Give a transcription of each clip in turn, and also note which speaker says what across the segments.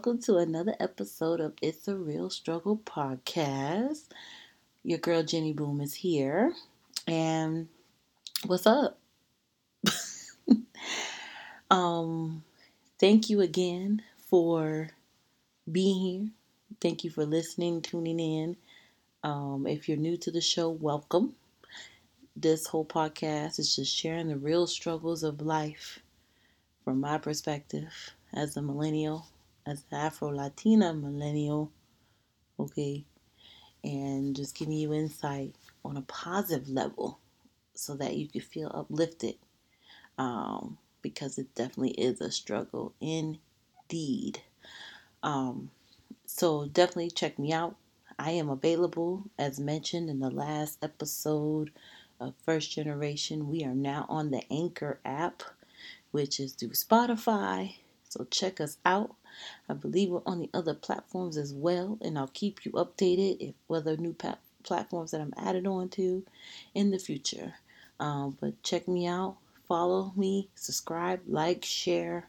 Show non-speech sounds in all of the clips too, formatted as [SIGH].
Speaker 1: Welcome to another episode of It's a Real Struggle podcast. Your girl Jenny Boom is here. And what's up? [LAUGHS] um, thank you again for being here. Thank you for listening, tuning in. Um, if you're new to the show, welcome. This whole podcast is just sharing the real struggles of life from my perspective as a millennial, as an Afro Latina millennial, okay, and just giving you insight on a positive level so that you can feel uplifted um, because it definitely is a struggle indeed. Um, so definitely check me out. I am available, as mentioned in the last episode of First Generation. We are now on the Anchor app, which is through Spotify. So check us out. I believe we're on the other platforms as well, and I'll keep you updated if whether new pa- platforms that I'm added on to in the future. Um, but check me out, follow me, subscribe, like, share.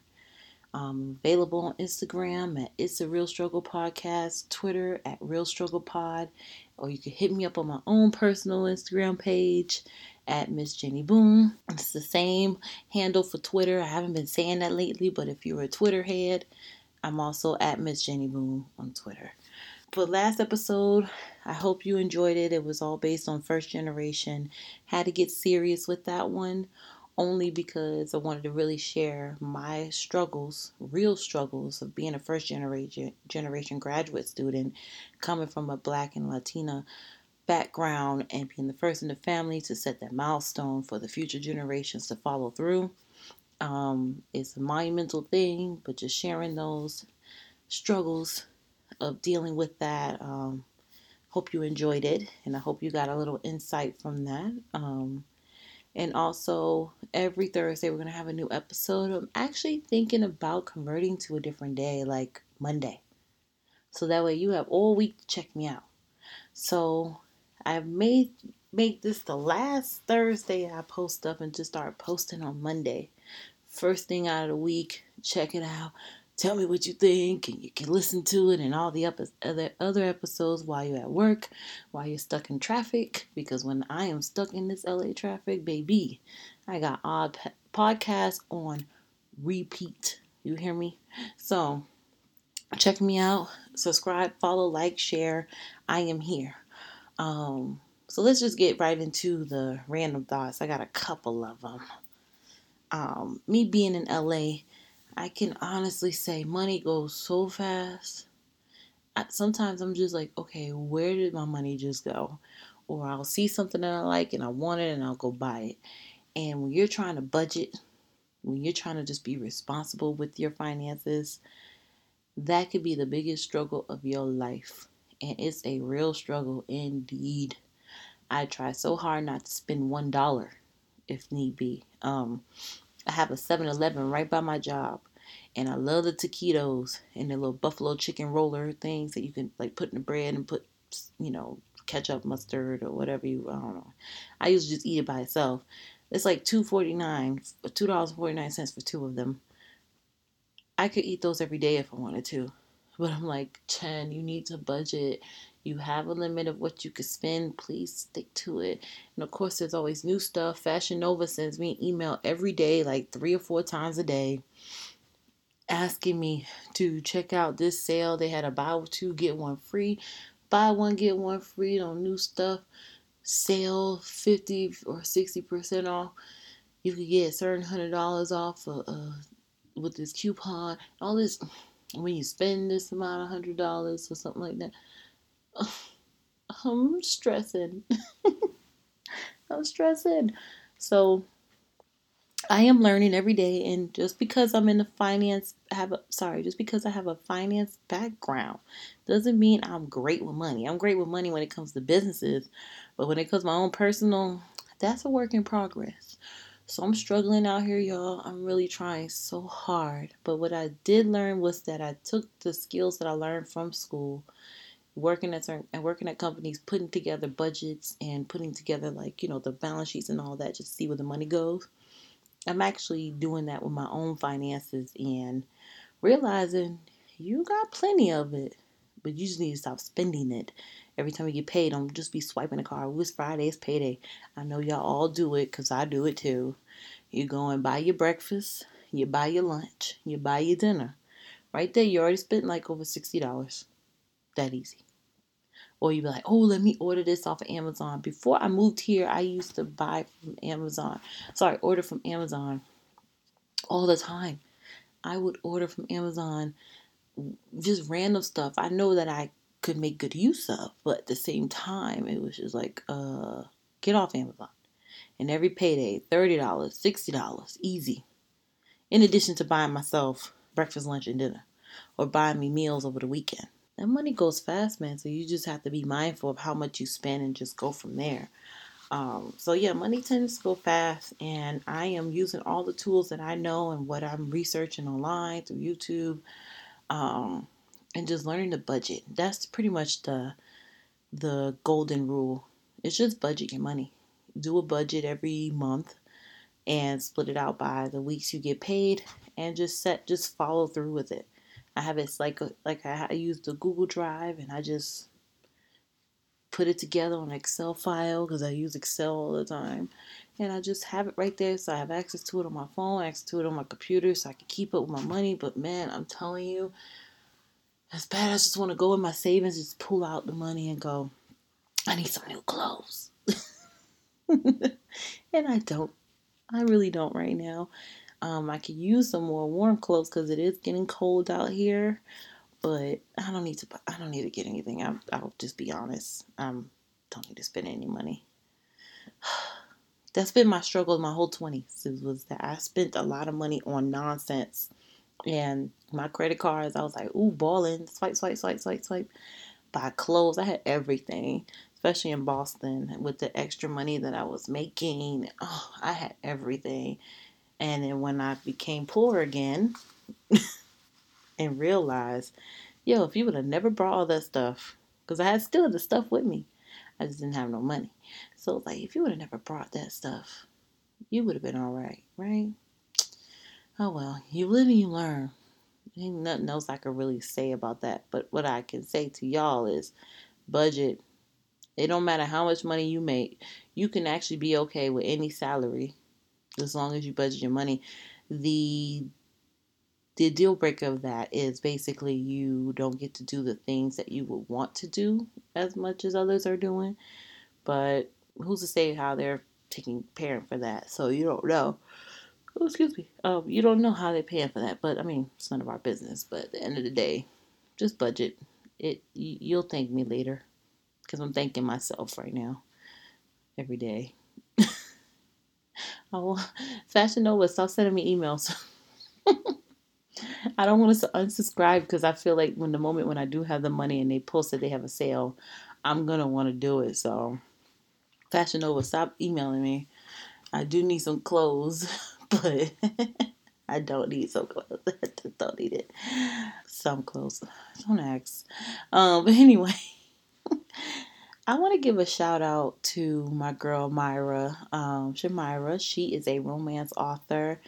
Speaker 1: Available on Instagram at It's a Real Struggle Podcast, Twitter at Real Struggle Pod, or you can hit me up on my own personal Instagram page at Miss Jenny Boom. It's the same handle for Twitter. I haven't been saying that lately, but if you're a Twitter head, I'm also at Miss Jenny Boom on Twitter. For last episode, I hope you enjoyed it. It was all based on first generation. Had to get serious with that one only because I wanted to really share my struggles, real struggles of being a first generation generation graduate student coming from a black and Latina background and being the first in the family to set that milestone for the future generations to follow through. Um, it's a monumental thing, but just sharing those struggles of dealing with that. Um, hope you enjoyed it, and I hope you got a little insight from that. Um, and also, every Thursday, we're going to have a new episode. I'm actually thinking about converting to a different day, like Monday. So that way you have all week to check me out. So I've made make this the last Thursday I post up and just start posting on Monday. First thing out of the week, check it out. Tell me what you think, and you can listen to it and all the other other episodes while you're at work, while you're stuck in traffic. Because when I am stuck in this LA traffic, baby, I got odd podcasts on repeat. You hear me? So check me out. Subscribe, follow, like, share. I am here. Um, so let's just get right into the random thoughts. I got a couple of them. Um, me being in LA I can honestly say money goes so fast. sometimes I'm just like, okay, where did my money just go? Or I'll see something that I like and I want it and I'll go buy it. And when you're trying to budget, when you're trying to just be responsible with your finances, that could be the biggest struggle of your life. And it's a real struggle indeed. I try so hard not to spend one dollar if need be. Um, I have a 7 Eleven right by my job. And I love the taquitos and the little buffalo chicken roller things that you can like put in the bread and put, you know, ketchup, mustard, or whatever you, I don't know. I usually just eat it by itself. It's like two forty nine, two dollars forty nine cents for two of them. I could eat those every day if I wanted to, but I'm like, Jen, you need to budget. You have a limit of what you could spend. Please stick to it. And of course, there's always new stuff. Fashion Nova sends me an email every day, like three or four times a day, asking me to check out this sale. They had a buy two, get one free. Buy one, get one free on new stuff. Sale 50 or 60% off. You could get certain hundred dollars off uh, uh, with this coupon. All this, when you spend this amount of hundred dollars or something like that [SIGHS] I'm stressing. [LAUGHS] I'm stressing. So I am learning every day, and just because I'm in the finance, have a sorry, just because I have a finance background, doesn't mean I'm great with money. I'm great with money when it comes to businesses, but when it comes to my own personal, that's a work in progress. So I'm struggling out here, y'all. I'm really trying so hard. But what I did learn was that I took the skills that I learned from school working at certain and working at companies, putting together budgets and putting together like you know the balance sheets and all that, just see where the money goes. I'm actually doing that with my own finances and realizing you got plenty of it, but you just need to stop spending it. Every time you get paid, don't just be swiping the card. It was Friday, it's payday. I know y'all all do it because I do it too. You go and buy your breakfast, you buy your lunch, you buy your dinner. Right there, you already spent like over $60. That easy. Or you'd be like, oh, let me order this off of Amazon. Before I moved here, I used to buy from Amazon. Sorry, order from Amazon all the time. I would order from Amazon just random stuff. I know that I could make good use of, but at the same time, it was just like, uh, get off Amazon. And every payday, $30, $60, easy. In addition to buying myself breakfast, lunch, and dinner, or buying me meals over the weekend. That money goes fast, man. So you just have to be mindful of how much you spend and just go from there. Um, so yeah, money tends to go fast, and I am using all the tools that I know and what I'm researching online through YouTube, um, and just learning to budget. That's pretty much the the golden rule. It's just budget your money. Do a budget every month and split it out by the weeks you get paid, and just set just follow through with it. I have it's like like I, I use the Google Drive, and I just put it together on Excel file because I use Excel all the time. And I just have it right there so I have access to it on my phone, access to it on my computer so I can keep up with my money. But man, I'm telling you, as bad as I just want to go in my savings, just pull out the money and go, I need some new clothes. [LAUGHS] and I don't. I really don't right now. Um, I could use some more warm clothes because it is getting cold out here but I don't need to. I don't need to get anything. I, I'll just be honest. I don't need to spend any money. [SIGHS] That's been my struggle my whole twenties. Was that I spent a lot of money on nonsense, and my credit cards. I was like, ooh, balling, swipe, swipe, swipe, swipe, swipe. Buy clothes. I had everything, especially in Boston with the extra money that I was making. Oh, I had everything. And then when I became poor again. [LAUGHS] and realized, yo, if you would have never brought all that stuff, because I had still the stuff with me, I just didn't have no money. So like, if you would have never brought that stuff, you would have been all right, right? Oh well, you live and you learn. Ain't nothing else I can really say about that. But what I can say to y'all is, budget. It don't matter how much money you make. You can actually be okay with any salary as long as you budget your money. The the deal breaker of that is basically you don't get to do the things that you would want to do as much as others are doing. But who's to say how they're taking paying for that? So you don't know. Oh, excuse me. Um, you don't know how they're paying for that. But I mean, it's none of our business. But at the end of the day, just budget. It. You'll thank me later, because I'm thanking myself right now, every day. Oh, [LAUGHS] Fashion Nova, stop sending me emails. [LAUGHS] I don't want to unsubscribe because I feel like when the moment when I do have the money and they post that they have a sale, I'm gonna want to do it. So, Fashion Nova, stop emailing me. I do need some clothes, [LAUGHS] but I don't need some clothes. I just don't need it. Some clothes. Don't ask. Um, but anyway. I want to give a shout out to my girl Myra um, Shamira. She is a romance author.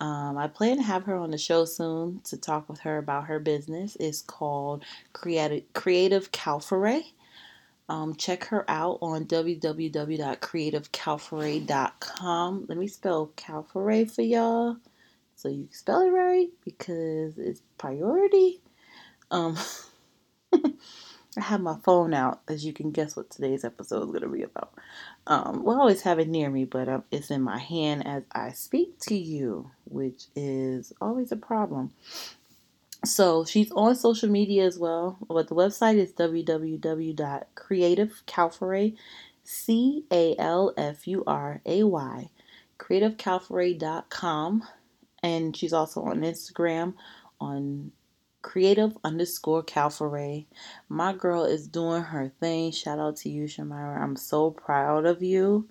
Speaker 1: Um, I plan to have her on the show soon to talk with her about her business. It's called Creative Creative Calfuray. Um, check her out on www.creativecalfuray.com. Let me spell Calfuray for y'all so you can spell it right because it's priority. Um, [LAUGHS] I have my phone out, as you can guess what today's episode is going to be about. Um, well, I always have it near me, but um, it's in my hand as I speak to you, which is always a problem. So she's on social media as well, but the website is www.creativecalfuray, C A L F U R A Y, creativecalfuray.com. And she's also on Instagram on creative underscore Calfuray. My girl is doing her thing. Shout out to you, Shamira. I'm so proud of you.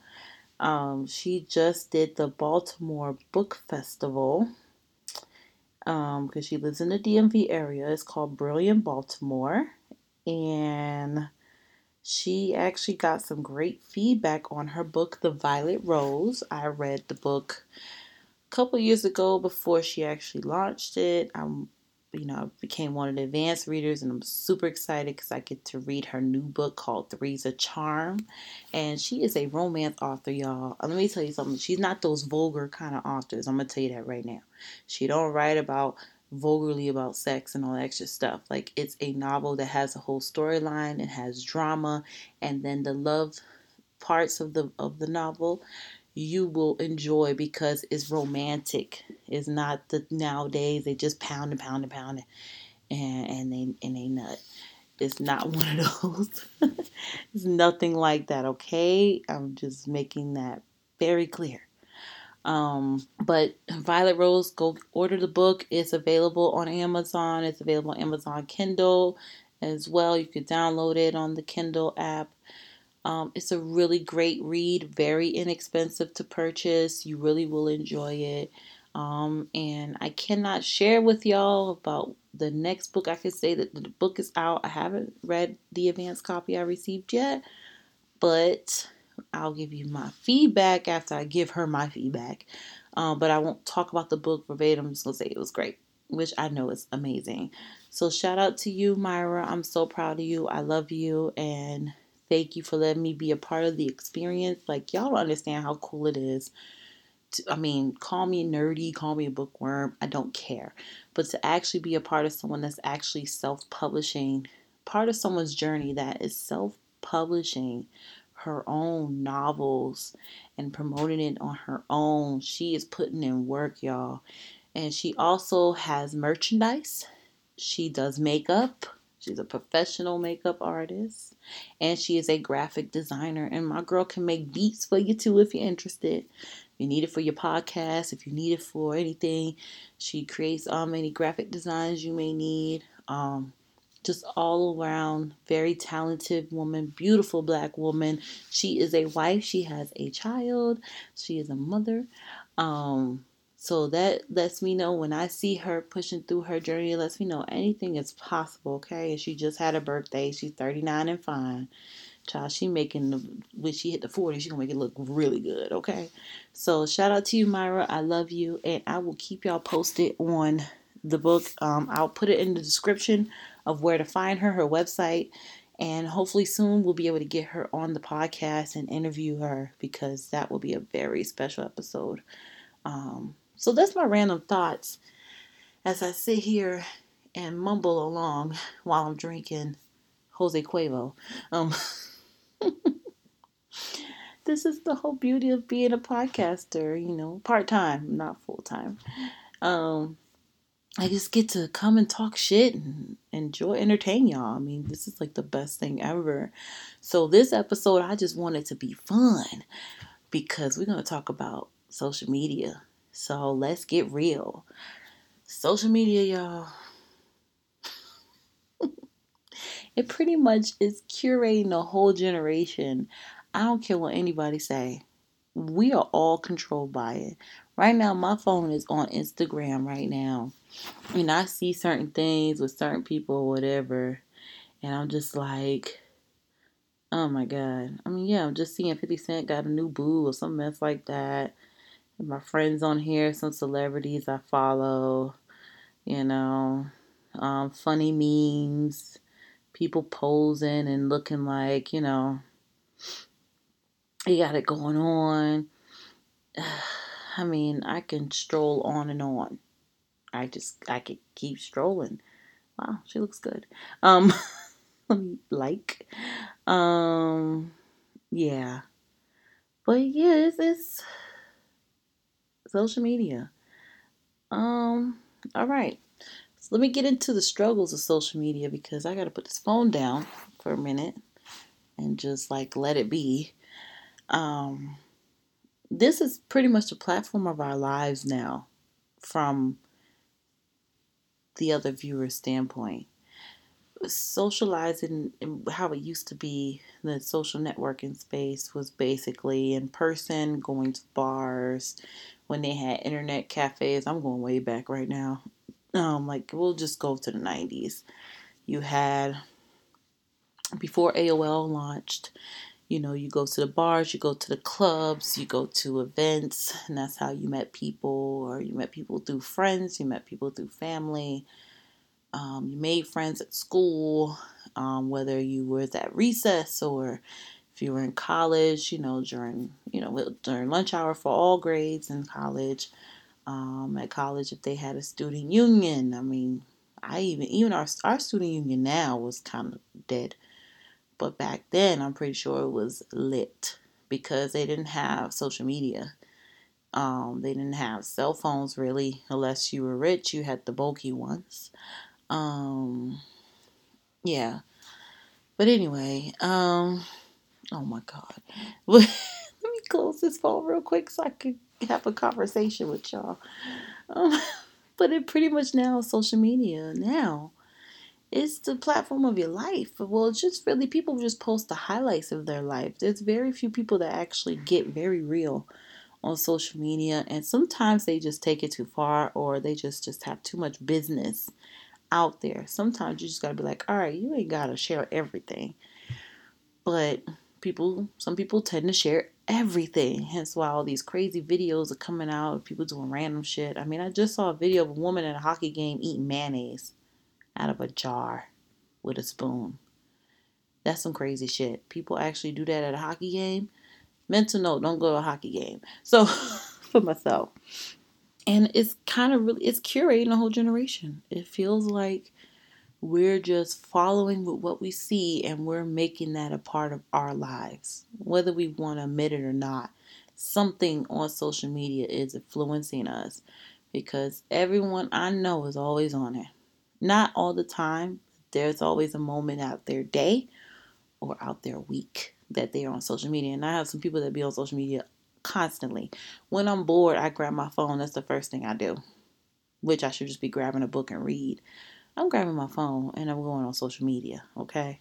Speaker 1: Um, she just did the Baltimore Book Festival because um, she lives in the DMV area. It's called Brilliant Baltimore. and she actually got some great feedback on her book, The Violet Rose. I read the book a couple years ago before she actually launched it. I'm you know, I became one of the advanced readers, and I'm super excited because I get to read her new book called Three's a Charm. And she is a romance author, y'all. Uh, let me tell you something. She's not those vulgar kind of authors. I'm gonna tell you that right now. She don't write about vulgarly about sex and all that extra stuff. Like it's a novel that has a whole storyline, it has drama, and then the love parts of the of the novel you will enjoy because it's romantic. It's not the nowadays they just pound and pound and pound and and they and they nut. It's not [LAUGHS] one of those. it's nothing like that, okay? I'm just making that very clear. Um, but Violet Rose, go order the book. It's available on Amazon. It's available on Amazon Kindle as well. You could download it on the Kindle app. Um, it's a really great read, very inexpensive to purchase. You really will enjoy it. Um, and I cannot share with y'all about the next book. I could say that the book is out. I haven't read the advanced copy I received yet, but I'll give you my feedback after I give her my feedback. Um, but I won't talk about the book verbatim. I'm just gonna say it was great, which I know is amazing. So shout out to you, Myra. I'm so proud of you. I love you, and Thank you for letting me be a part of the experience. Like, y'all don't understand how cool it is. To, I mean, call me nerdy, call me a bookworm. I don't care. But to actually be a part of someone that's actually self publishing, part of someone's journey that is self publishing her own novels and promoting it on her own. She is putting in work, y'all. And she also has merchandise. She does makeup. She's a professional makeup artist and she is a graphic designer. And my girl can make beats for you too if you're interested. If you need it for your podcast, if you need it for anything, she creates um any graphic designs you may need. Um, just all around very talented woman, beautiful black woman. She is a wife. She has a child. She is a mother. Um, so that lets me know when I see her pushing through her journey, it lets me know anything is possible, okay? And she just had a birthday. She's 39 and fine. Child, she making the when she hit the 40, she gonna make it look really good, okay? So shout out to you, Myra. I love you, and I will keep y'all posted on the book. Um, I'll put it in the description of where to find her, her website, and hopefully soon we'll be able to get her on the podcast and interview her because that will be a very special episode. Um, so that's my random thoughts as I sit here and mumble along while I'm drinking Jose Cuervo. Um, [LAUGHS] this is the whole beauty of being a podcaster, you know, part time, not full time. Um, I just get to come and talk shit and enjoy, entertain y'all. I mean, this is like the best thing ever. So, this episode, I just wanted to be fun because we're going to talk about social media so let's get real. Social media, y'all. [LAUGHS] it pretty much is curating a whole generation. I don't care what anybody say. We are all controlled by it. Right now, my phone is on Instagram right now. And I see certain things with certain people or whatever. And I'm just like, oh my God. I mean, yeah, I'm just seeing 50 Cent got a new boo or some mess like that my friends on here, some celebrities I follow, you know, um, funny memes, people posing and looking like, you know, you got it going on. [SIGHS] I mean, I can stroll on and on. I just, I could keep strolling. Wow, she looks good. Um, [LAUGHS] like, um, yeah. But yeah, it's, it's social media. Um, all right. So let me get into the struggles of social media because I got to put this phone down for a minute and just like let it be. Um, this is pretty much the platform of our lives now from the other viewer's standpoint socializing how it used to be the social networking space was basically in person going to bars when they had internet cafes. I'm going way back right now. Um like we'll just go to the 90s you had before AOL launched, you know, you go to the bars, you go to the clubs, you go to events, and that's how you met people, or you met people through friends, you met people through family. Um, you made friends at school, um, whether you were at recess or if you were in college, you know, during you know during lunch hour for all grades in college. Um, at college, if they had a student union, I mean, I even even our our student union now was kind of dead, but back then I'm pretty sure it was lit because they didn't have social media. Um, they didn't have cell phones really, unless you were rich. You had the bulky ones. Um, yeah. But anyway, um, oh my God. [LAUGHS] Let me close this phone real quick so I could have a conversation with y'all. Um, [LAUGHS] but it pretty much now social media now. It's the platform of your life. Well, it's just really people just post the highlights of their life. There's very few people that actually get very real on social media and sometimes they just take it too far or they just just have too much business out there. Sometimes you just got to be like, "All right, you ain't got to share everything." But people some people tend to share everything. Hence why all these crazy videos are coming out of people doing random shit. I mean, I just saw a video of a woman at a hockey game eating mayonnaise out of a jar with a spoon. That's some crazy shit. People actually do that at a hockey game. Mental note, don't go to a hockey game. So [LAUGHS] for myself. And it's kind of really it's curating a whole generation. It feels like we're just following with what we see and we're making that a part of our lives, whether we want to admit it or not. Something on social media is influencing us because everyone I know is always on it. Not all the time. There's always a moment out their day or out their week that they are on social media. And I have some people that be on social media constantly. When I'm bored, I grab my phone. That's the first thing I do, which I should just be grabbing a book and read. I'm grabbing my phone and I'm going on social media, okay?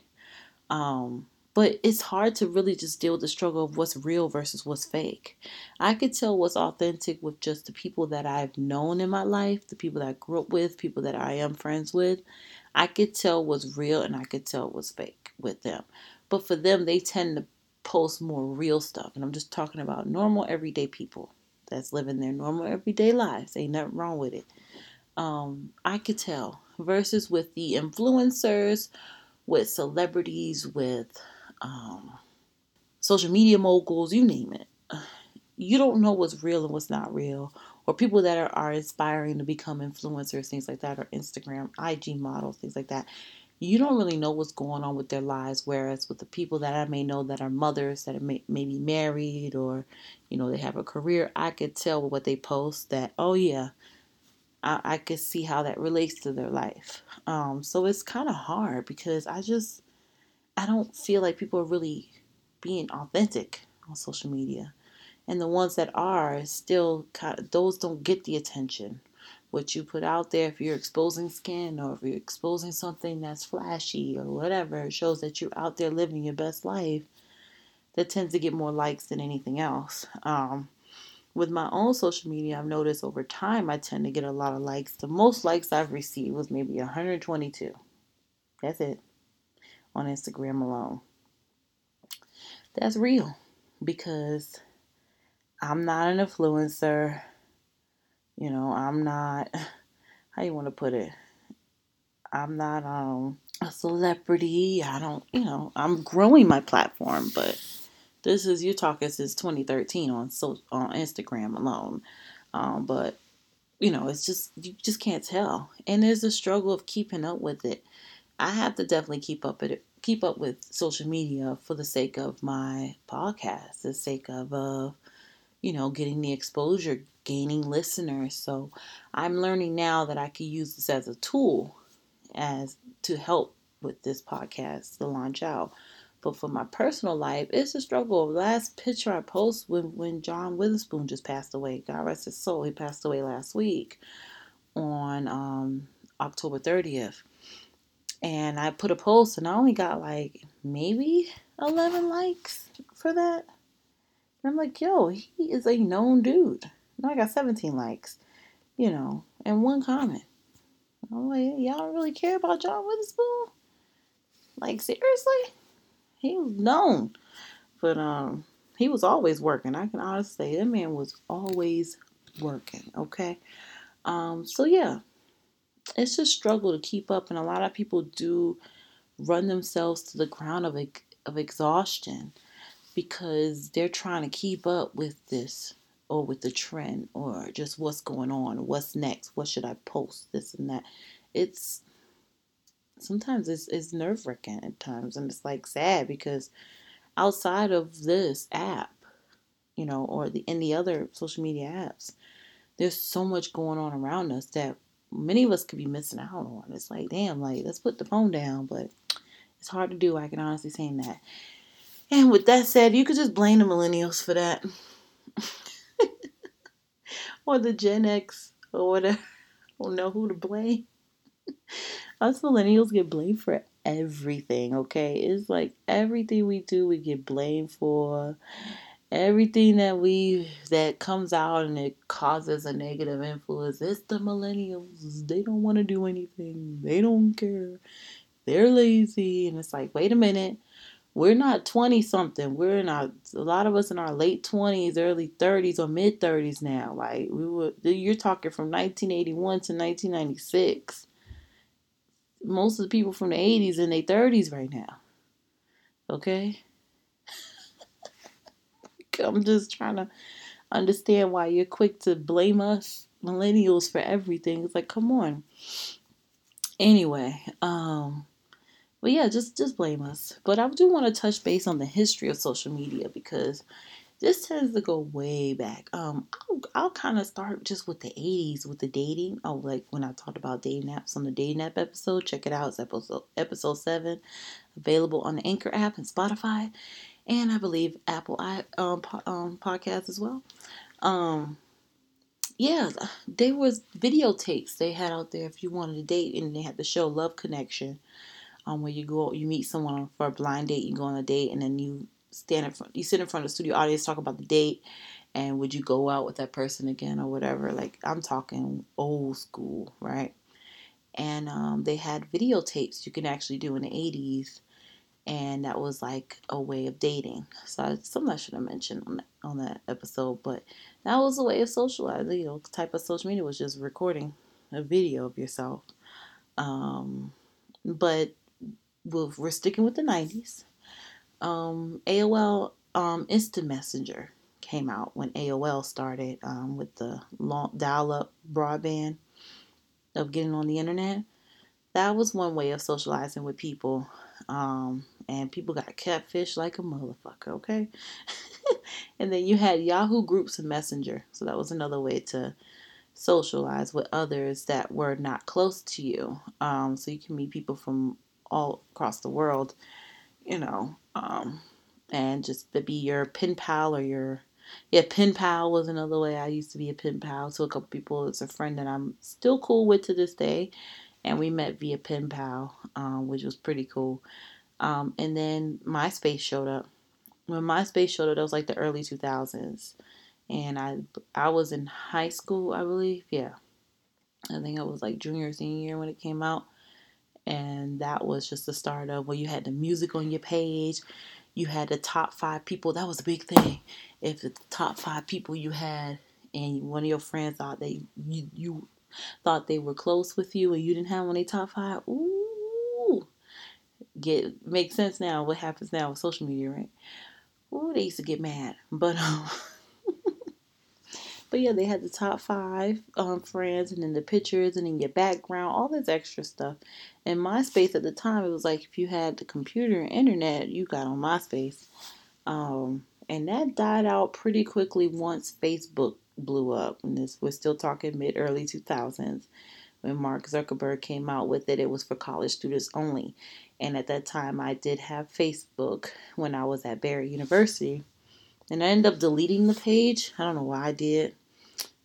Speaker 1: Um, but it's hard to really just deal with the struggle of what's real versus what's fake. I could tell what's authentic with just the people that I've known in my life, the people that I grew up with, people that I am friends with. I could tell what's real and I could tell what's fake with them. But for them, they tend to post more real stuff. And I'm just talking about normal, everyday people that's living their normal, everyday lives. Ain't nothing wrong with it. Um, I could tell versus with the influencers, with celebrities, with um, social media moguls, you name it. [SIGHS] You don't know what's real and what's not real, or people that are, are inspiring to become influencers, things like that, or Instagram, IG models, things like that. You don't really know what's going on with their lives. Whereas with the people that I may know that are mothers that are may, maybe married or, you know, they have a career, I could tell what they post that, oh yeah, I, I could see how that relates to their life. Um, so it's kind of hard because I just, I don't feel like people are really being authentic on social media. And the ones that are still kind of, those don't get the attention. What you put out there, if you're exposing skin or if you're exposing something that's flashy or whatever, it shows that you're out there living your best life. That tends to get more likes than anything else. Um, with my own social media, I've noticed over time I tend to get a lot of likes. The most likes I've received was maybe 122. That's it on Instagram alone. That's real because I'm not an influencer. You know, I'm not [SIGHS] how you want to put it. I'm not um a celebrity. I don't, you know, I'm growing my platform, but this is you talking since 2013 on so on Instagram alone. Um, but you know, it's just you just can't tell, and there's a struggle of keeping up with it. I have to definitely keep up it keep up with social media for the sake of my podcast, the sake of uh, you know, getting the exposure, gaining listeners. So I'm learning now that I can use this as a tool as to help with this podcast to launch out. But for my personal life, it's a struggle. Last picture I post when, when John Witherspoon just passed away. God rest his soul. He passed away last week on um, October 30th. And I put a post and I only got like maybe 11 likes for that. And I'm like, yo, he is a known dude. Now I got 17 likes, you know, and one comment. I'm like, y'all don't really care about John Witherspoon? Like, seriously? he was known, but um, he was always working. I can honestly say that man was always working. Okay, um, so yeah, it's a struggle to keep up, and a lot of people do run themselves to the ground of of exhaustion because they're trying to keep up with this or with the trend or just what's going on, what's next, what should I post, this and that. It's sometimes it's, it's nerve wracking at times, and it's like sad because outside of this app, you know, or the any other social media apps, there's so much going on around us that many of us could be missing out on. It's like, damn, like let's put the phone down, but it's hard to do. I can honestly say that. And with that said, you could just blame the millennials for that. [LAUGHS] or the Gen X or whatever. I [LAUGHS] don't know who to blame. Us millennials get blamed for everything, okay? It's like everything we do we get blamed for. Everything that we that comes out and it causes a negative influence. It's the millennials. They don't want to do anything. They don't care. They're lazy. And it's like, wait a minute we're not 20 something we're not a lot of us in our late 20s early 30s or mid 30s now. Like we were you're talking from 1981 to 1996 most of the people from the 80s in their 30s right now. Okay? [LAUGHS] I'm just trying to understand why you're quick to blame us millennials for everything. It's like come on. Anyway um but yeah, just just blame us. But I do want to touch base on the history of social media because this tends to go way back. Um, I'll, I'll kind of start just with the 80s with the dating. Oh, like when I talked about dating apps on the dating app episode, check it out. It's episode episode seven, available on the Anchor app and Spotify, and I believe Apple i um, po- um podcast as well. Um, yeah, there was videotapes they had out there if you wanted to date, and they had the show Love Connection um, where you go, you meet someone for a blind date, you go on a date, and then you stand in front, you sit in front of the studio audience, talk about the date, and would you go out with that person again or whatever. Like I'm talking old school, right? And um, they had videotapes you can actually do in the 80s, and that was like a way of dating. So something I should have mentioned on that, on that episode, but that was a way of socializing. You know, type of social media was just recording a video of yourself. Um, but we're sticking with the 90s. Um, AOL um, Instant Messenger came out when AOL started um, with the long dial-up broadband of getting on the internet. That was one way of socializing with people, um, and people got catfish like a motherfucker. Okay, [LAUGHS] and then you had Yahoo Groups and Messenger, so that was another way to socialize with others that were not close to you. Um, so you can meet people from all across the world, you know, um, and just to be your pen pal or your yeah, pen pal was another way I used to be a pen pal to a couple people. It's a friend that I'm still cool with to this day, and we met via pen pal, um, which was pretty cool. Um, and then MySpace showed up. When MySpace showed up, that was like the early 2000s, and I I was in high school, I believe. Yeah, I think I was like junior senior year when it came out and that was just the start of where you had the music on your page you had the top five people that was a big thing. If the top five people you had and one of your friends thought they you, you thought they were close with you and you didn't have any top five ooh get makes sense now what happens now with social media right? Ooh they used to get mad but [LAUGHS] um But yeah, they had the top five um, friends and then the pictures and then your background, all this extra stuff. And MySpace at the time, it was like if you had the computer and internet, you got on MySpace. Um, and that died out pretty quickly once Facebook blew up. And this we're still talking mid early 2000s when Mark Zuckerberg came out with it. It was for college students only. And at that time, I did have Facebook when I was at Barry University. And I ended up deleting the page. I don't know why I did.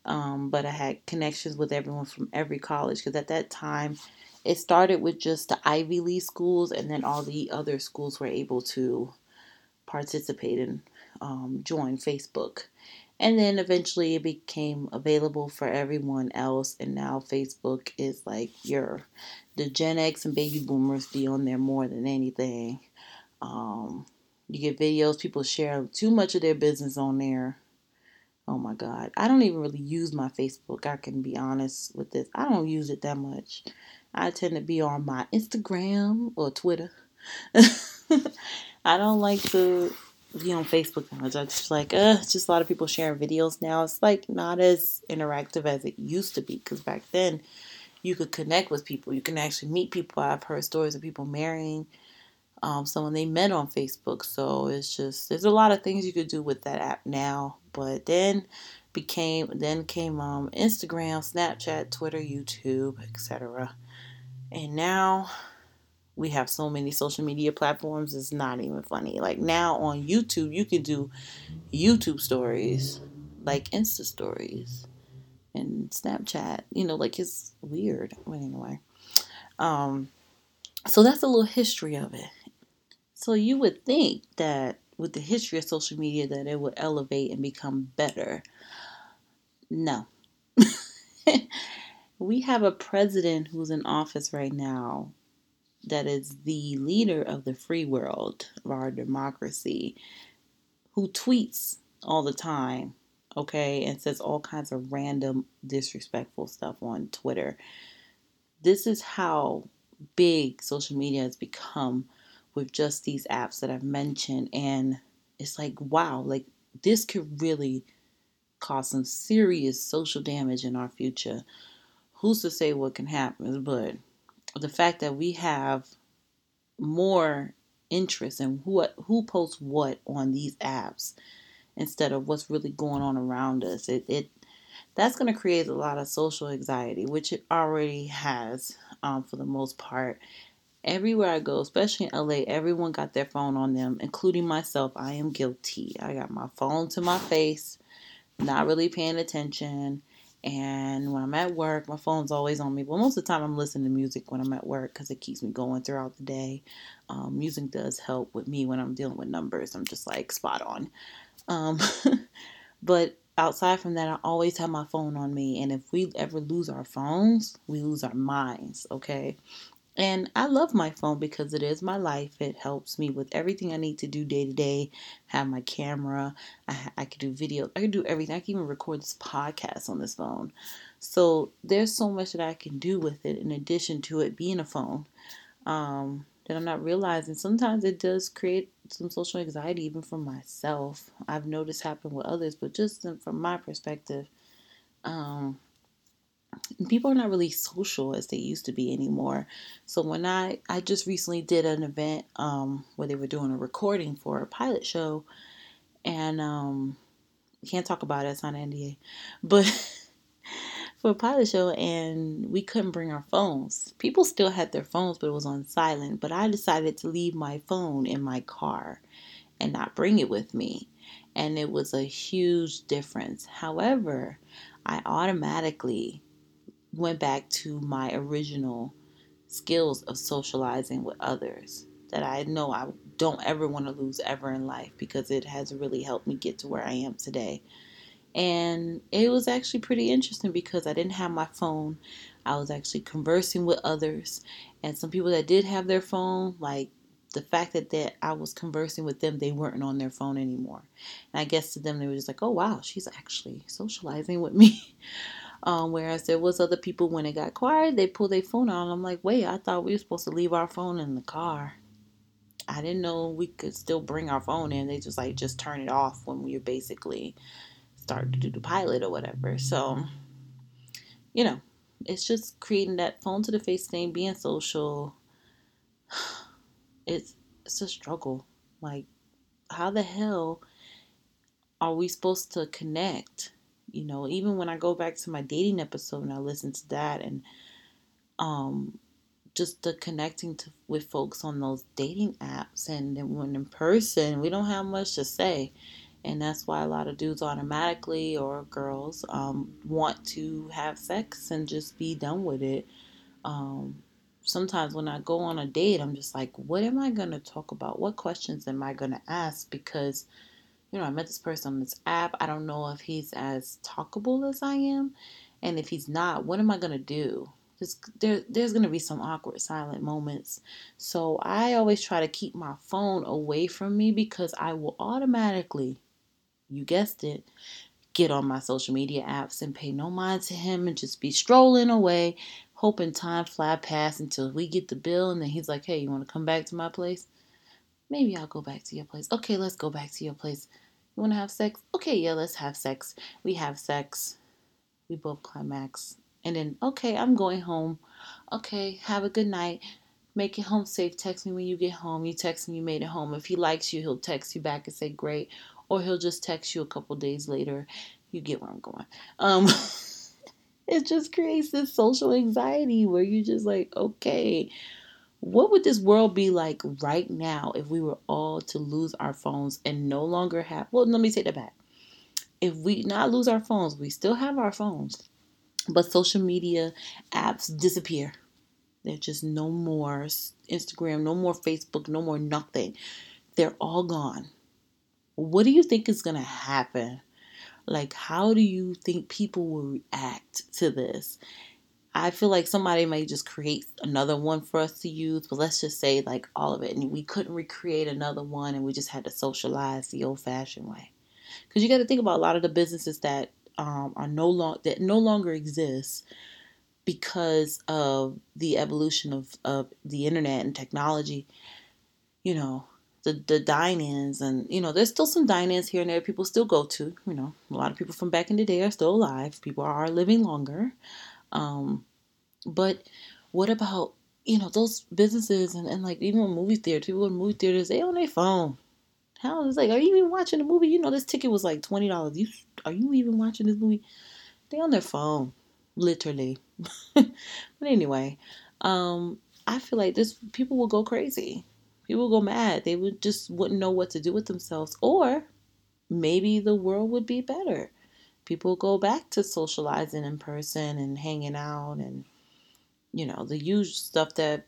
Speaker 1: Um, but I had connections with everyone from every college because at that time it started with just the Ivy League schools, and then all the other schools were able to participate and um, join Facebook. And then eventually it became available for everyone else, and now Facebook is like your the Gen X and baby boomers be on there more than anything. Um, you get videos, people share too much of their business on there. Oh my God. I don't even really use my Facebook. I can be honest with this. I don't use it that much. I tend to be on my Instagram or Twitter. [LAUGHS] I don't like to be on Facebook that much. I just like, uh, just a lot of people sharing videos now. It's like not as interactive as it used to be because back then you could connect with people. You can actually meet people. I've heard stories of people marrying um, someone they met on Facebook. So it's just there's a lot of things you could do with that app now. But then became then came um, Instagram, Snapchat, Twitter, YouTube, etc. And now we have so many social media platforms. It's not even funny. Like now on YouTube, you can do YouTube stories, like Insta stories, and Snapchat. You know, like it's weird. But anyway, um, so that's a little history of it. So you would think that with the history of social media that it would elevate and become better. No. [LAUGHS] we have a president who's in office right now that is the leader of the free world of our democracy who tweets all the time, okay, and says all kinds of random disrespectful stuff on Twitter. This is how big social media has become with just these apps that I've mentioned. And it's like, wow, like this could really cause some serious social damage in our future. Who's to say what can happen? But the fact that we have more interest in who who posts what on these apps instead of what's really going on around us, it, it that's going to create a lot of social anxiety, which it already has um, for the most part everywhere I go, especially in LA, everyone got their phone on them, including myself. I am guilty. I got my phone to my face, not really paying attention. And when I'm at work, my phone's always on me. Well, most of the time, I'm listening to music when I'm at work because it keeps me going throughout the day. Um, music does help with me when I'm dealing with numbers. I'm just like spot on. Um, [LAUGHS] but outside from that, I always have my phone on me. And if we ever lose our phones, we lose our minds, okay? And I love my phone because it is my life. It helps me with everything I need to do day to day. Have my camera. I, I can do video. I can do everything. I can even record this podcast on this phone. So there's so much that I can do with it in addition to it being a phone um, that I'm not realizing. Sometimes it does create some social anxiety even for myself. I've noticed happen with others, but just from my perspective, um, people are not really social as they used to be anymore. So when I I just recently did an event um, where they were doing a recording for a pilot show, and um, can't talk about it. It's on NDA, but [LAUGHS] for a pilot show, and we couldn't bring our phones. People still had their phones, but it was on silent. But I decided to leave my phone in my car and not bring it with me. And it was a huge difference. However, I automatically went back to my original skills of socializing with others that I know I don't ever want to lose ever in life because it has really helped me get to where I am today. And it was actually pretty interesting because I didn't have my phone. I was actually conversing with others and some people that did have their phone, like the fact that, that I was conversing with them, they weren't on their phone anymore. And I guess to them, they were just like, oh, wow, she's actually socializing with me. [LAUGHS] Um, whereas there was other people when it got quiet, they pull their phone out. I'm like, wait, I thought we were supposed to leave our phone in the car. I didn't know we could still bring our phone in. They just like just turn it off when we basically start to do the pilot or whatever. So, you know, it's just creating that phone to the face thing, being social. [SIGHS] It's it's a struggle. Like, how the hell are we supposed to connect? You know even when i go back to my dating episode and i listen to that and um just the connecting to with folks on those dating apps and then when in person we don't have much to say. And that's why a lot of dudes automatically or girls um, want to have sex and just be done with it. Um, sometimes when i go on a date i'm just like what am i going to talk about? What questions am i going to ask? Because you know, I met this person on this app. I don't know if he's as talkable as I am. And if he's not, what am I going to do? there's there, there's gonna be some awkward silent moments. So I always try to keep my phone away from me because I will automatically, you guessed it, get on my social media apps and pay no mind to him and just be strolling away, hoping time fly past until we get the bill and then he's like, Hey, you wanna come back to my place? Maybe I'll go back to your place. Okay, let's go back to your place. You wanna have sex? Okay, yeah, let's have sex. We have sex. We both climax and then, okay, I'm going home. Okay, have a good night. Make it home safe. Text me when you get home. You text me you made it home. If he likes you, he'll text you back and say great, or he'll just text you a couple days later. You get where I'm going. Um, [LAUGHS] it just creates this social anxiety where you're just like, okay, what would this world be like right now if we were all to lose our phones and no longer have? Well, let me take that back. If we not lose our phones, we still have our phones but social media apps disappear. There's just no more Instagram, no more Facebook, no more nothing. They're all gone. What do you think is going to happen? Like, how do you think people will react to this? I feel like somebody may just create another one for us to use, but let's just say like all of it, and we couldn't recreate another one, and we just had to socialize the old-fashioned way. Because you got to think about a lot of the businesses that um, are no long that no longer exists because of the evolution of, of the internet and technology. You know, the the dine-ins and you know there's still some dine-ins here and there people still go to. You know, a lot of people from back in the day are still alive. People are living longer. Um, but what about you know those businesses and, and like even movie theaters? People in movie theaters they on their phone. How is like, are you even watching the movie? You know, this ticket was like twenty dollars. You are you even watching this movie? They on their phone, literally. [LAUGHS] but anyway, um, I feel like this people will go crazy. People will go mad. They would just wouldn't know what to do with themselves, or maybe the world would be better. People go back to socializing in person and hanging out and you know the usual stuff that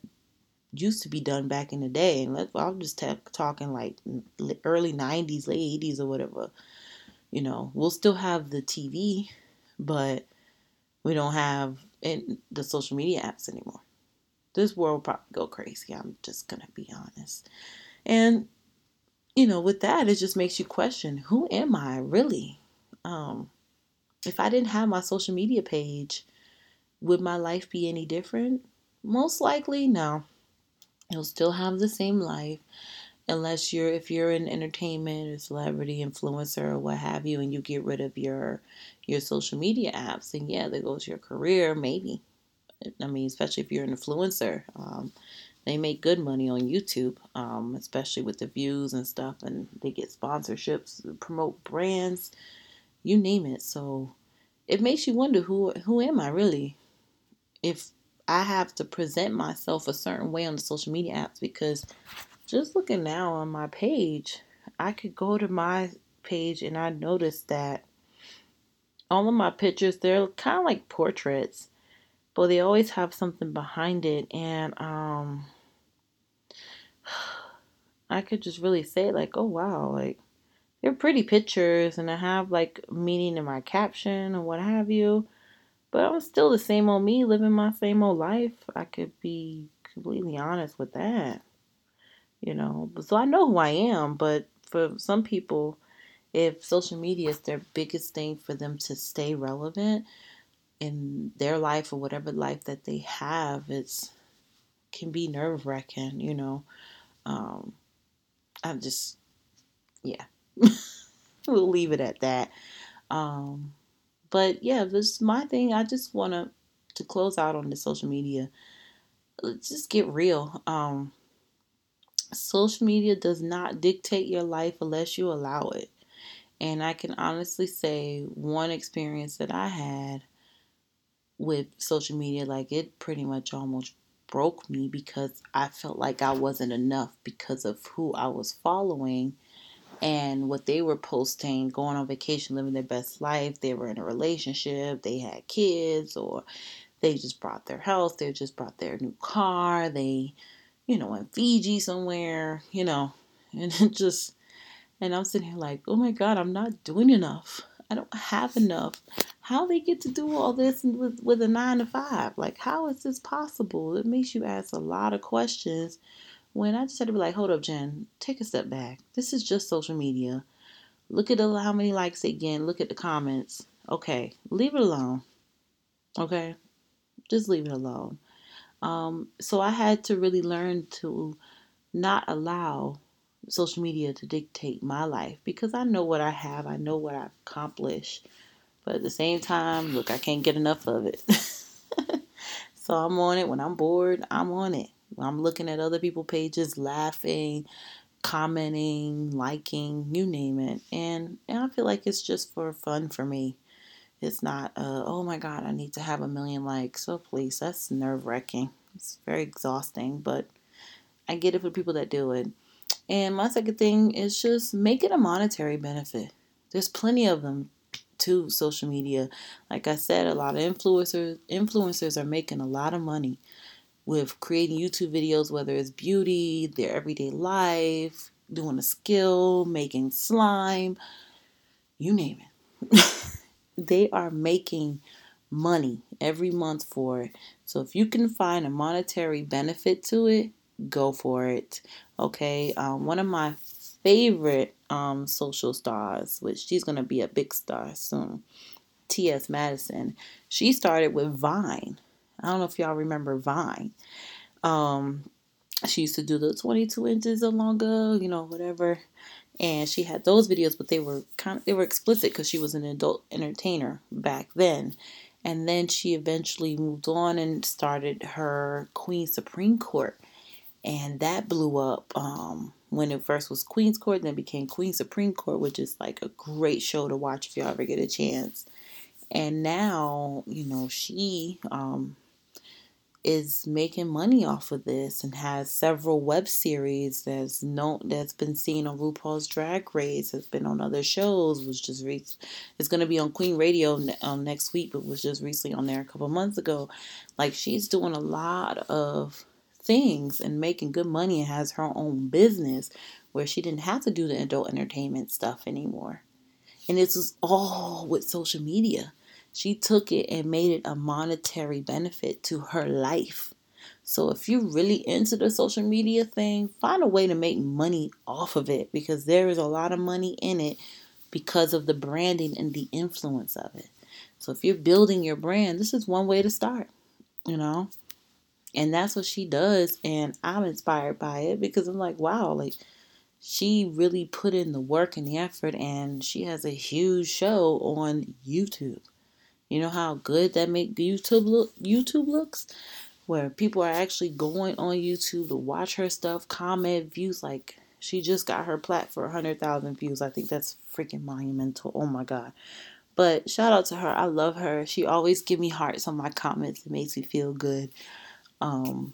Speaker 1: used to be done back in the day. And I'm just t- talking like early 90s, late 80s, or whatever. You know, we'll still have the TV, but we don't have in the social media apps anymore. This world will probably go crazy. I'm just gonna be honest. And you know, with that, it just makes you question who am I really? Um, if I didn't have my social media page, would my life be any different? Most likely, no. You'll still have the same life unless you're if you're in entertainment or celebrity influencer or what have you and you get rid of your your social media apps and yeah there goes your career maybe i mean especially if you're an influencer um, they make good money on youtube um, especially with the views and stuff and they get sponsorships promote brands you name it so it makes you wonder who who am i really if I have to present myself a certain way on the social media apps because just looking now on my page, I could go to my page and I noticed that all of my pictures they're kind of like portraits, but they always have something behind it and um [SIGHS] I could just really say like, "Oh wow, like they're pretty pictures and I have like meaning in my caption or what have you." But I'm still the same old me living my same old life. I could be completely honest with that. You know, so I know who I am, but for some people, if social media is their biggest thing for them to stay relevant in their life or whatever life that they have, it's can be nerve wracking, you know. Um, I'm just, yeah, [LAUGHS] we'll leave it at that. Um, but yeah, this is my thing. I just want to to close out on the social media. Let's just get real. Um, social media does not dictate your life unless you allow it. And I can honestly say one experience that I had with social media, like it pretty much almost broke me because I felt like I wasn't enough because of who I was following and what they were posting, going on vacation, living their best life. They were in a relationship, they had kids, or they just brought their house, they just brought their new car, they, you know, in Fiji somewhere, you know, [LAUGHS] and it just, and I'm sitting here like, oh my God, I'm not doing enough. I don't have enough. how they get to do all this with, with a nine to five. Like, how is this possible? It makes you ask a lot of questions. When I had to be like, hold up, Jen, take a step back. This is just social media. Look at how many likes they get. Look at the comments. Okay, leave it alone. Okay, just leave it alone. Um, so I had to really learn to not allow social media to dictate my life because I know what I have, I know what I've accomplished. But at the same time, look, I can't get enough of it. [LAUGHS] so I'm on it. When I'm bored, I'm on it. I'm looking at other people's pages, laughing, commenting, liking, you name it. And, and I feel like it's just for fun for me. It's not, uh, oh my God, I need to have a million likes. So please, that's nerve wracking. It's very exhausting, but I get it for people that do it. And my second thing is just make it a monetary benefit. There's plenty of them to social media. Like I said, a lot of influencers influencers are making a lot of money with creating YouTube videos, whether it's beauty, their everyday life, doing a skill, making slime, you name it. [LAUGHS] they are making money every month for it. So if you can find a monetary benefit to it, go for it. Okay. Um, one of my favorite um, social stars, which she's going to be a big star soon, T.S. Madison. She started with Vine. I don't know if y'all remember Vine. Um, she used to do the 22 inches or longer, you know, whatever. And she had those videos but they were kind of they were explicit because she was an adult entertainer back then. And then she eventually moved on and started her queen supreme court. And that blew up um, when it first was queen's court then became queen supreme court which is like a great show to watch if you ever get a chance. And now you know she um, is making money off of this and has several web series that's known that's been seen on RuPaul's Drag Race, has been on other shows, was just re- it's going to be on Queen Radio um, next week, but was just recently on there a couple months ago. Like she's doing a lot of things and making good money and has her own business where she didn't have to do the adult entertainment stuff anymore. And this was all with social media. She took it and made it a monetary benefit to her life. So if you're really into the social media thing, find a way to make money off of it because there is a lot of money in it because of the branding and the influence of it. So if you're building your brand, this is one way to start, you know? And that's what she does and I'm inspired by it because I'm like, wow, like she really put in the work and the effort and she has a huge show on YouTube. You know how good that make YouTube look YouTube looks? Where people are actually going on YouTube to watch her stuff, comment, views like she just got her plat for 100,000 views. I think that's freaking monumental. Oh my god. But shout out to her. I love her. She always give me hearts on my comments. It makes me feel good. Um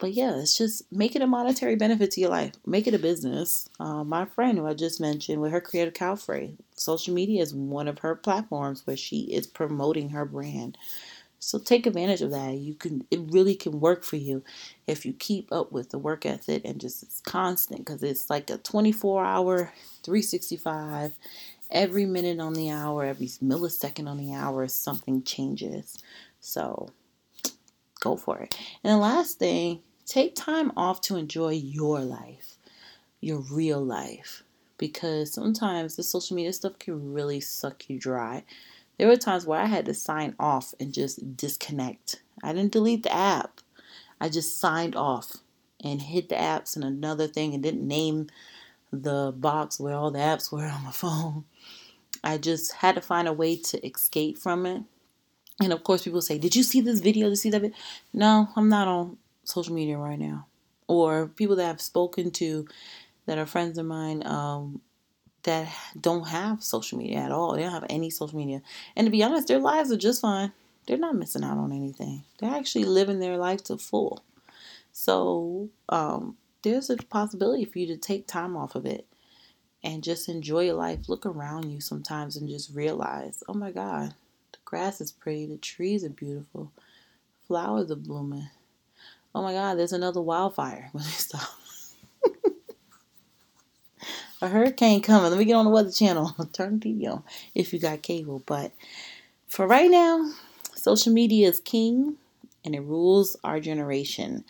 Speaker 1: but yeah, it's just make it a monetary benefit to your life. Make it a business. Uh, my friend who I just mentioned with her creative Calfuray, social media is one of her platforms where she is promoting her brand. So take advantage of that. You can it really can work for you if you keep up with the work ethic and just it's constant because it's like a 24 hour 365 every minute on the hour, every millisecond on the hour something changes. So go for it. And the last thing take time off to enjoy your life, your real life, because sometimes the social media stuff can really suck you dry. There were times where I had to sign off and just disconnect. I didn't delete the app, I just signed off and hit the apps and another thing and didn't name the box where all the apps were [LAUGHS] on my phone. I just had to find a way to escape from it. And of course, people say, Did you see this video? Did you see that? Video? No, I'm not on social media right now, or people that I've spoken to that are friends of mine um, that don't have social media at all. They don't have any social media, and to be honest, their lives are just fine. They're not missing out on anything. They're actually living their life to full. So um, there's a possibility for you to take time off of it and just enjoy your life. Look around you sometimes and just realize, oh my God, the grass is pretty, the trees are beautiful, flowers are blooming oh my God, there's another wildfire. [LAUGHS] stop? a hurricane coming. Let me get on the Weather Channel. [LAUGHS] Turn the TV on if you got cable. But for right now, social media is king and it rules our generation.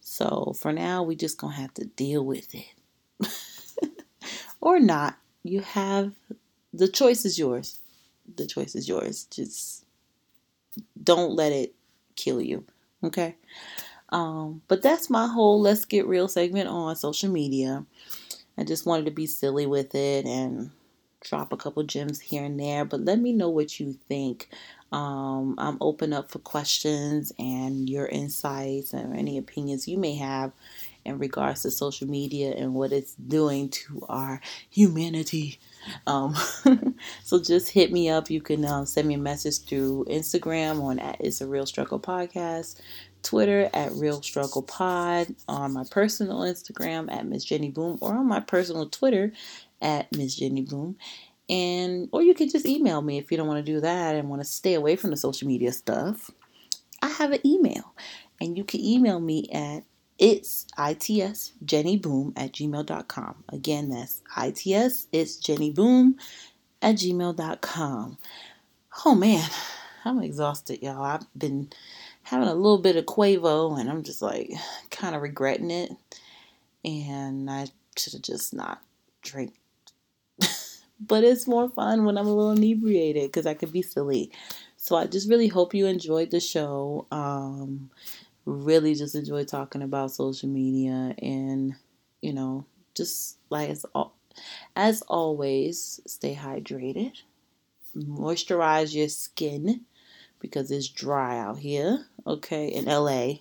Speaker 1: So for now, we just gonna have to deal with it. [LAUGHS] or not. You have the choice is yours. The choice is yours. Just don't let it kill you. Okay? Um, but that's my whole let's get real segment on social media. I just wanted to be silly with it and drop a couple gems here and there, but let me know what you think. Um, I'm open up for questions and your insights and any opinions you may have in regards to social media and what it's doing to our humanity. Um, [LAUGHS] so just hit me up. You can uh, send me a message through Instagram on at It's a Real Struggle Podcast, Twitter at Real Struggle Pod, on my personal Instagram at Miss Jenny Boom, or on my personal Twitter at Miss Jenny Boom. And or you can just email me if you don't want to do that and want to stay away from the social media stuff. I have an email. And you can email me at it's its jenny boom at gmail.com. Again, that's its it's jenny boom at gmail.com. Oh man, I'm exhausted, y'all. I've been having a little bit of Quavo and I'm just like kind of regretting it. And I should have just not drank. [LAUGHS] but it's more fun when I'm a little inebriated because I could be silly. So I just really hope you enjoyed the show. Um, really just enjoy talking about social media and you know just like as as always stay hydrated moisturize your skin because it's dry out here okay in LA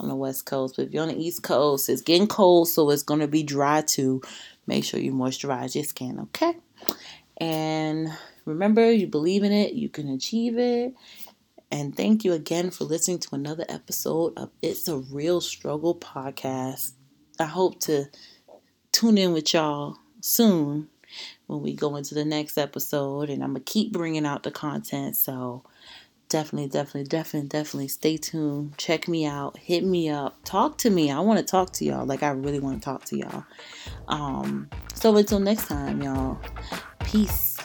Speaker 1: on the west coast but if you're on the east coast it's getting cold so it's going to be dry too make sure you moisturize your skin okay and remember, you believe in it, you can achieve it. And thank you again for listening to another episode of It's a Real Struggle podcast. I hope to tune in with y'all soon when we go into the next episode. And I'm going to keep bringing out the content. So definitely, definitely, definitely, definitely stay tuned. Check me out. Hit me up. Talk to me. I want to talk to y'all. Like, I really want to talk to y'all. Um, so until next time, y'all. Peace.